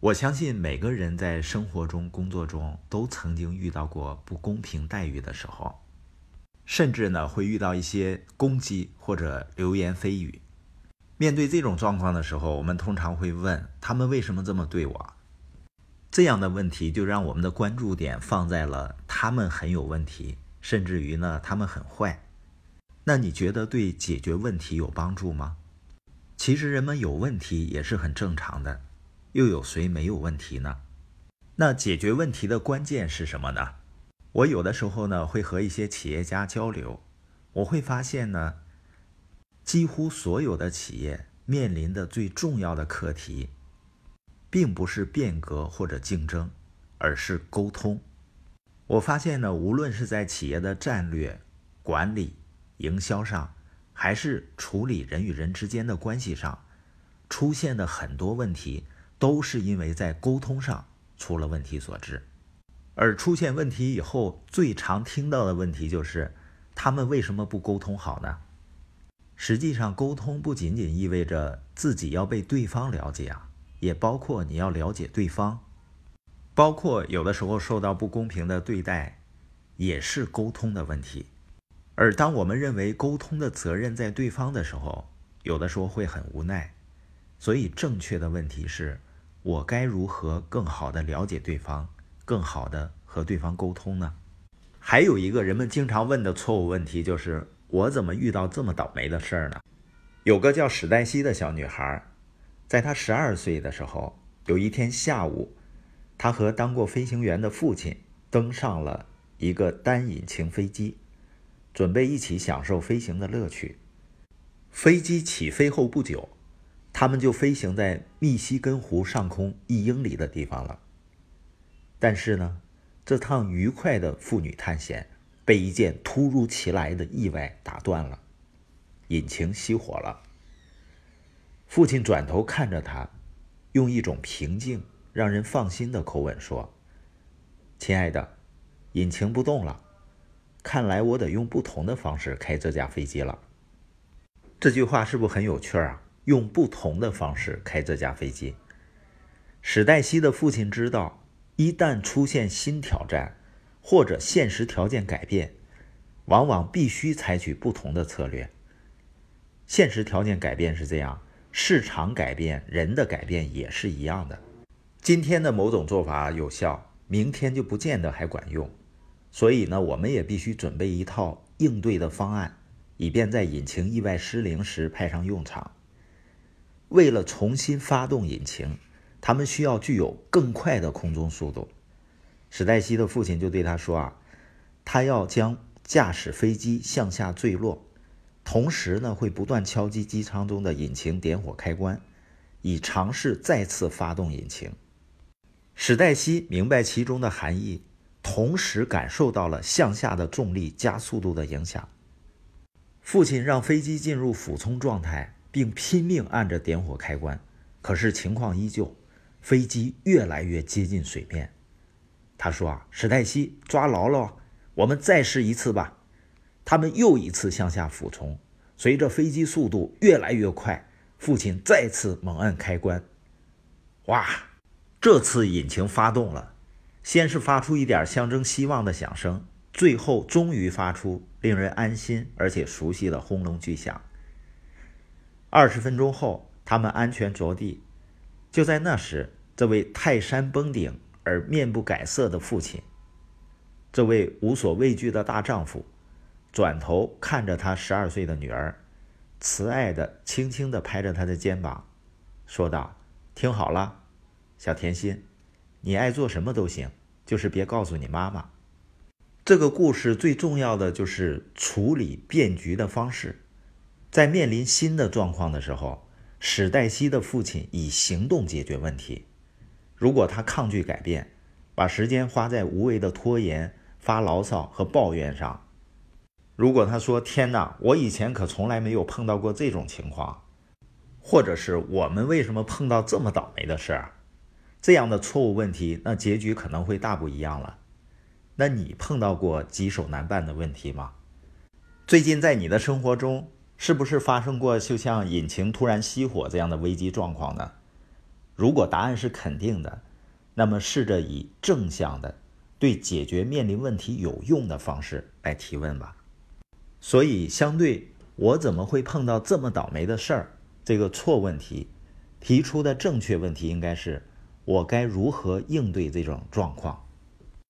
我相信每个人在生活中、工作中都曾经遇到过不公平待遇的时候，甚至呢会遇到一些攻击或者流言蜚语。面对这种状况的时候，我们通常会问他们为什么这么对我？这样的问题就让我们的关注点放在了他们很有问题，甚至于呢他们很坏。那你觉得对解决问题有帮助吗？其实人们有问题也是很正常的。又有谁没有问题呢？那解决问题的关键是什么呢？我有的时候呢会和一些企业家交流，我会发现呢，几乎所有的企业面临的最重要的课题，并不是变革或者竞争，而是沟通。我发现呢，无论是在企业的战略管理、营销上，还是处理人与人之间的关系上，出现的很多问题。都是因为在沟通上出了问题所致，而出现问题以后，最常听到的问题就是他们为什么不沟通好呢？实际上，沟通不仅仅意味着自己要被对方了解啊，也包括你要了解对方，包括有的时候受到不公平的对待，也是沟通的问题。而当我们认为沟通的责任在对方的时候，有的时候会很无奈。所以，正确的问题是。我该如何更好的了解对方，更好的和对方沟通呢？还有一个人们经常问的错误问题就是：我怎么遇到这么倒霉的事儿呢？有个叫史黛西的小女孩，在她十二岁的时候，有一天下午，她和当过飞行员的父亲登上了一个单引擎飞机，准备一起享受飞行的乐趣。飞机起飞后不久。他们就飞行在密西根湖上空一英里的地方了。但是呢，这趟愉快的父女探险被一件突如其来的意外打断了，引擎熄火了。父亲转头看着他，用一种平静、让人放心的口吻说：“亲爱的，引擎不动了，看来我得用不同的方式开这架飞机了。”这句话是不是很有趣啊？用不同的方式开这架飞机。史黛西的父亲知道，一旦出现新挑战，或者现实条件改变，往往必须采取不同的策略。现实条件改变是这样，市场改变、人的改变也是一样的。今天的某种做法有效，明天就不见得还管用。所以呢，我们也必须准备一套应对的方案，以便在引擎意外失灵时派上用场。为了重新发动引擎，他们需要具有更快的空中速度。史黛西的父亲就对他说：“啊，他要将驾驶飞机向下坠落，同时呢会不断敲击机舱中的引擎点火开关，以尝试再次发动引擎。”史黛西明白其中的含义，同时感受到了向下的重力加速度的影响。父亲让飞机进入俯冲状态。并拼命按着点火开关，可是情况依旧，飞机越来越接近水面。他说：“啊，史黛西，抓牢了，我们再试一次吧。”他们又一次向下俯冲，随着飞机速度越来越快，父亲再次猛按开关。哇！这次引擎发动了，先是发出一点象征希望的响声，最后终于发出令人安心而且熟悉的轰隆巨响。二十分钟后，他们安全着地。就在那时，这位泰山崩顶而面不改色的父亲，这位无所畏惧的大丈夫，转头看着他十二岁的女儿，慈爱的、轻轻的拍着她的肩膀，说道：“听好了，小甜心，你爱做什么都行，就是别告诉你妈妈。”这个故事最重要的就是处理变局的方式。在面临新的状况的时候，史黛西的父亲以行动解决问题。如果他抗拒改变，把时间花在无谓的拖延、发牢骚和抱怨上；如果他说“天哪，我以前可从来没有碰到过这种情况”，或者是“我们为什么碰到这么倒霉的事儿”，这样的错误问题，那结局可能会大不一样了。那你碰到过棘手难办的问题吗？最近在你的生活中？是不是发生过就像引擎突然熄火这样的危机状况呢？如果答案是肯定的，那么试着以正向的、对解决面临问题有用的方式来提问吧。所以，相对我怎么会碰到这么倒霉的事儿这个错问题，提出的正确问题应该是：我该如何应对这种状况？